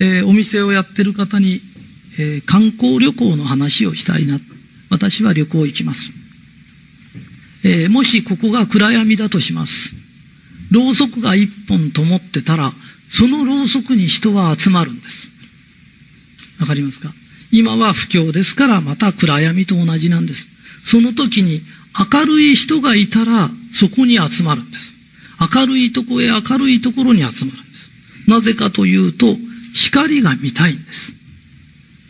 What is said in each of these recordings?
えー、お店をやってる方に、えー、観光旅行の話をしたいな。私は旅行行きます。えー、もしここが暗闇だとします。ろうそくが一本灯ってたら、そのろうそくに人は集まるんです。わかりますか？今は不況ですからまた暗闇と同じなんです。その時に明るい人がいたらそこに集まるんです。明るいとこへ明るいところに集まるんです。なぜかというと、光が見たいんです。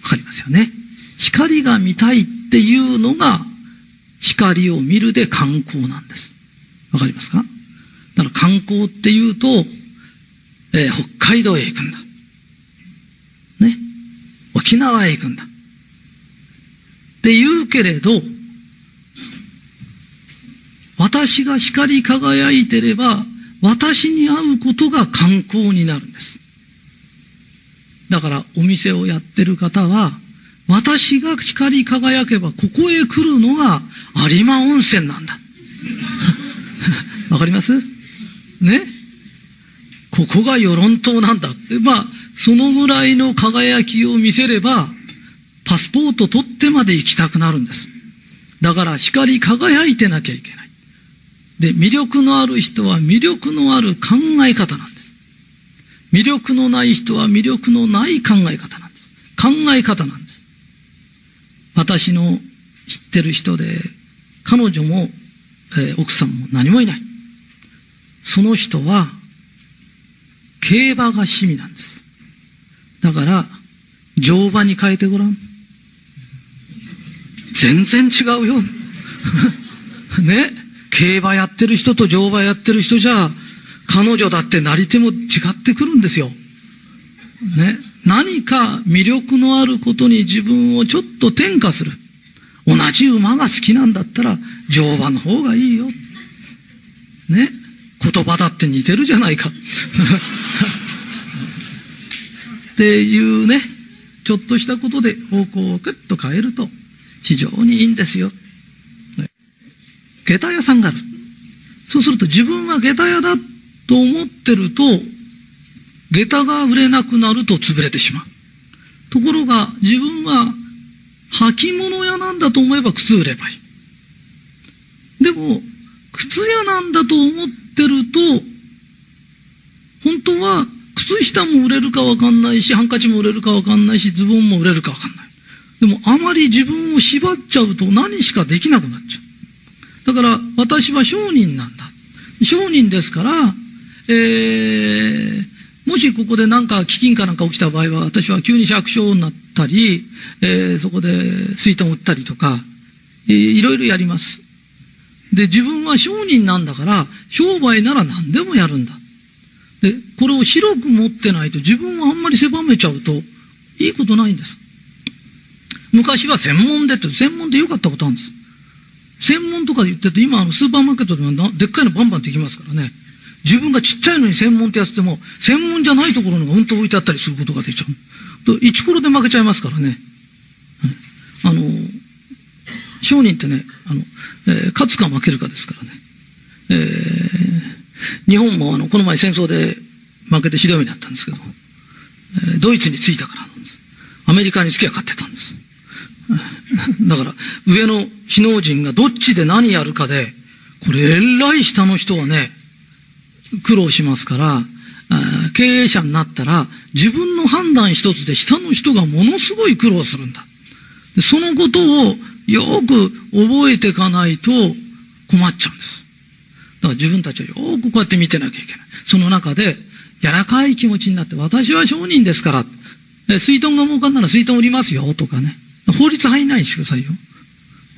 わかりますよね。光が見たいっていうのが、光を見るで観光なんです。わかりますか？だから観光っていうと、えー、北海道へ行くんだ。ね？沖縄へ行くんだ。って言うけれど、私が光り輝いてれば、私に会うことが観光になるんです。だからお店をやってる方は、私が光り輝けばここへ来るのが有馬温泉なんだ。わかります？ね？ここが与論島なんだ。まあ、そのぐらいの輝きを見せれば、パスポート取ってまで行きたくなるんです。だから光り輝いてなきゃいけない。で、魅力のある人は魅力のある考え方なんです。魅力のない人は魅力のない考え方なんです。考え方なんです。私の知ってる人で、彼女も、えー、奥さんも何もいない。その人は、競馬が趣味なんです。だから、乗馬に変えてごらん。全然違うよ。ね。競馬やってる人と乗馬やってる人じゃ、彼女だってなり手もってくるんですよ。ね。何か魅力のあることに自分をちょっと転化する。同じ馬が好きなんだったら、乗馬の方がいいよ。ね。言葉だって似てるじゃないか。っていうね、ちょっとしたことで方向をクッと変えると非常にいいんですよ。ね下駄屋さんがある。そうすると自分は下駄屋だと思ってると、下駄が売れなくなると潰れてしまう。ところが自分は履物屋なんだと思えば靴売ればいい。でも、靴屋なんだと思ってると、本当は靴下も売れるかわかんないし、ハンカチも売れるかわかんないし、ズボンも売れるかわかんない。でもあまり自分を縛っちゃうと何しかできなくなっちゃう。だから私は商人なんだ。商人ですから、えー、もしここで何か飢饉かなんか起きた場合は、私は急に百姓になったり、えー、そこで水遁を打ったりとか、えー、いろいろやります。で、自分は商人なんだから、商売なら何でもやるんだ。で、これを広く持ってないと自分はあんまり狭めちゃうと、いいことないんです。昔は専門でって、専門で良かったことなんです。専門とかで言ってると、今あのスーパーマーケットでもでっかいのバンバンできますからね。自分がちっちゃいのに専門ってやっても、専門じゃないところのがうんと置いてあったりすることが出ちゃう。と、一コロで負けちゃいますからね。あの、商人ってね、あの、えー、勝つか負けるかですからね。えー、日本もあの、この前戦争で負けてひどい目にあったんですけど、えー、ドイツに着いたからなんです。アメリカにつきゃ勝ってたんです。だから、上の首脳陣がどっちで何やるかで、これ、えらい下の人はね、苦労しますから、経営者になったら、自分の判断一つで下の人がものすごい苦労するんだ。そのことをよく覚えていかないと困っちゃうんです。だから自分たちはよくこうやって見てなきゃいけない。その中で、柔らかい気持ちになって、私は商人ですから、水遁が儲かんなら水遁売りますよ、とかね。法律範囲内にしてくださいよ。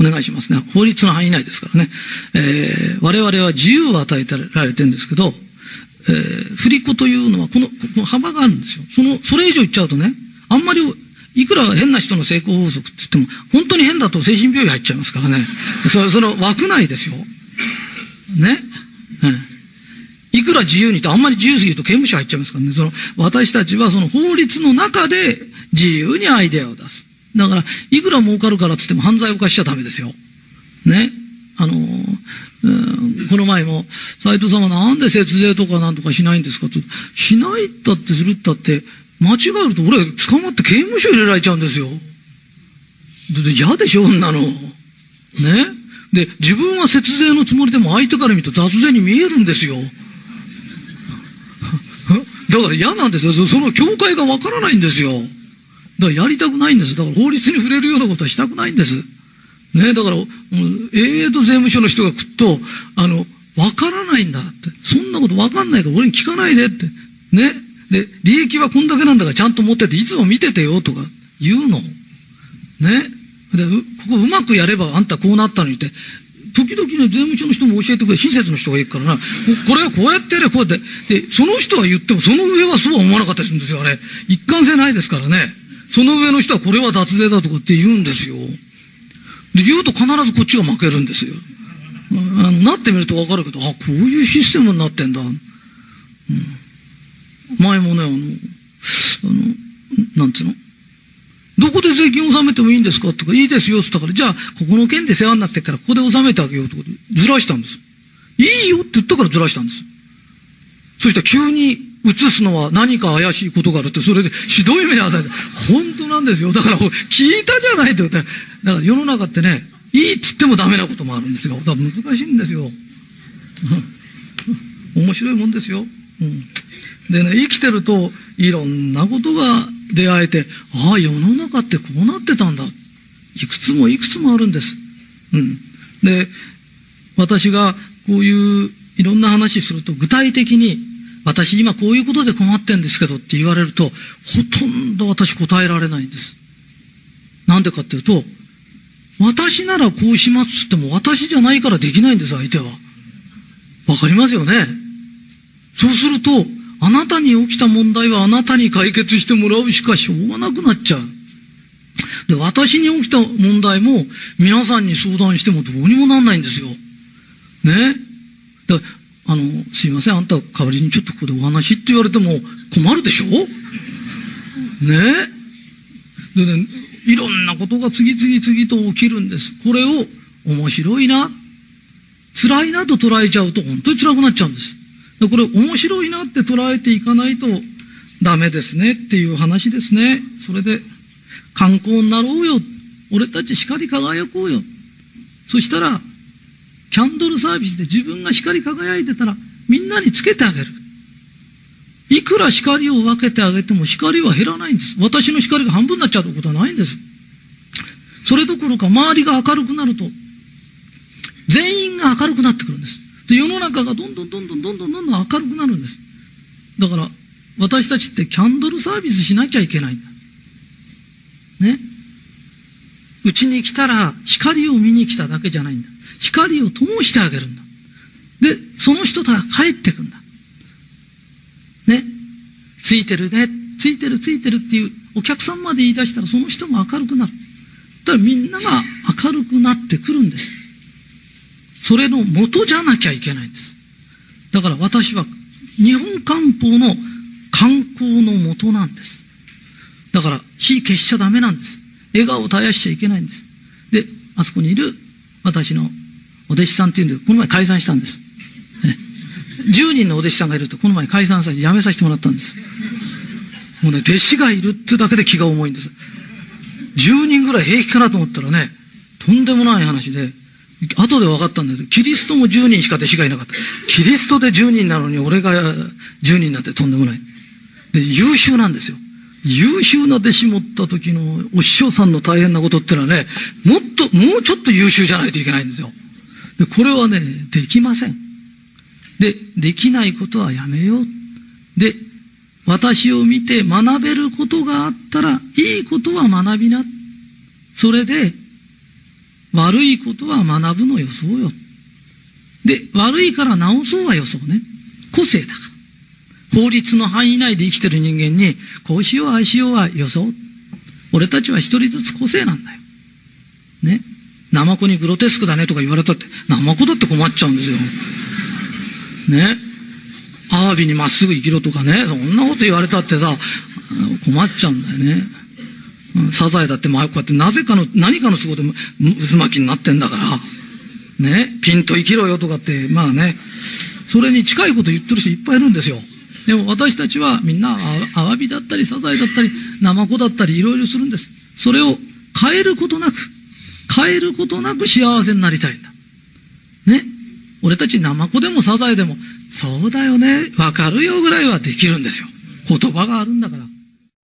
お願いしますね。法律の範囲内ですからね。えー、我々は自由を与えられてるんですけど、えー、振り子というのはこの、この幅があるんですよ。その、それ以上言っちゃうとね、あんまり、いくら変な人の成功法則って言っても、本当に変だと精神病院入っちゃいますからね。そその枠内ですよ。ね。うん。いくら自由にと、あんまり自由すぎると刑務所入っちゃいますからね。その、私たちはその法律の中で自由にアイデアを出す。だから、いくら儲かるからって言っても犯罪を犯しちゃダメですよ。ね。あの、この前も、斎藤様なんで節税とかなんとかしないんですか？と。しないったってするったって、間違えると俺捕まって刑務所入れられちゃうんですよ。で、嫌でしょ、女の。ね。で、自分は節税のつもりでも相手から見ると脱税に見えるんですよ。だから嫌なんですよ。その境界がわからないんですよ。だからやりたくないんです。だから法律に触れるようなことはしたくないんです。ね、だから、ええと税務署の人がくっと、あの、わからないんだって。そんなことわかんないから俺に聞かないでって。ね。で、利益はこんだけなんだからちゃんと持ってて、いつも見ててよとか言うの。ね。で、ここうまくやればあんたこうなったのにって、時々ね、税務署の人も教えてくれ、親切の人がいるからな、これはこうやってやれ、こうやって。で、その人は言っても、その上はそうは思わなかったりするんですよ、あれ。一貫性ないですからね。その上の人はこれは脱税だとかって言うんですよ。で、言うと必ずこっちが負けるんですよ。あのなってみるとわかるけど、あ、こういうシステムになってんだ。うん、前もね、あの、あの、なんつうの？どこで税金を納めてもいいんですかとか、いいですよって言ったから、じゃあ、ここの県で世話になってっから、ここで納めてあげようとか、ずらしたんです。いいよって言ったからずらしたんです。そしたら急に移すのは何か怪しいことがあるって、それでひどい目に遭わされて、本当なんですよ。だから、聞いたじゃないって言って、だから世の中ってね、いいって言ってもダメなこともあるんですよ。だから難しいんですよ。面白いもんですよ。うん。でね、生きてると、いろんなことが出会えて、ああ、世の中ってこうなってたんだ。いくつもいくつもあるんです。うん。で、私がこういういろんな話すると、具体的に、私今こういうことで困ってんですけどって言われると、ほとんど私答えられないんです。なんでかっていうと、私ならこうしますっても私じゃないからできないんです、相手は。わかりますよね？そうすると、あなたに起きた問題はあなたに解決してもらうしかしょうがなくなっちゃう。で、私に起きた問題も皆さんに相談してもどうにもなんないんですよ。ね？あの、すいません、あんた代わりにちょっとここでお話って言われても困るでしょ？ね？え。でね、いろんなことが次々次と起きるんです。これを面白いな、辛いなと捉えちゃうと本当に辛くなっちゃうんです。でこれ面白いなって捉えていかないとダメですねっていう話ですね。それで観光になろうよ。俺たち光り輝こうよ。そしたら、キャンドルサービスで自分が光り輝いてたら、みんなにつけてあげる。いくら光を分けてあげても光は減らないんです。私の光が半分になっちゃうことはないんです。それどころか周りが明るくなると、全員が明るくなってくるんです。で、世の中がどんどんどんどんどんどんどん明るくなるんです。だから、私たちってキャンドルサービスしなきゃいけないんだ。ね。うちに来たら光を見に来ただけじゃないんだ。光を灯してあげるんだ。で、その人とは帰ってくんだ。ね。ついてるね。ついてるついてるっていうお客さんまで言い出したらその人も明るくなる。だからみんなが明るくなってくるんです。それの元じゃなきゃいけないんです。だから私は日本漢方の観光の元なんです。だから火消しちゃダメなんです。笑顔を絶やしちゃいけないんです。で、あそこにいる私のお弟子さんっていうんで、この前解散したんです。10人のお弟子さんがいると、この前解散されて辞めさせてもらったんです。もうね、弟子がいるってだけで気が重いんです。10人ぐらい平気かなと思ったらね、とんでもない話で、後で分かったんだけど、キリストも10人しか弟子がいなかった。キリストで10人なのに俺が10人になってとんでもない。で、優秀なんですよ。優秀な弟子持った時のお師匠さんの大変なことってのはね、もっと、もうちょっと優秀じゃないといけないんですよ。で、これはね、できません。で、できないことはやめよう。で、私を見て学べることがあったら、いいことは学びな。それで、悪いことは学ぶの予想よ。で、悪いから直そうは予想ね。個性だ。法律の範囲内で生きてる人間に、こうしよう、ああしようは予想。俺たちは一人ずつ個性なんだよ。ね？ナマコにグロテスクだねとか言われたって、ナマコだって困っちゃうんですよ。ね？アワビにまっすぐ生きろとかね、そんなこと言われたってさ、困っちゃうんだよね。サザエだってまあこうやってなぜかの、何かの都合で渦巻きになってんだから、ね、ピンと生きろよとかって、まあね、それに近いこと言ってる人いっぱいいるんですよ。でも私たちはみんなアワビだったりサザエだったりナマコだったりいろいろするんです。それを変えることなく、変えることなく幸せになりたいんだ。ね。俺たちナマコでもサザエでも、そうだよね、わかるよぐらいはできるんですよ。言葉があるんだから。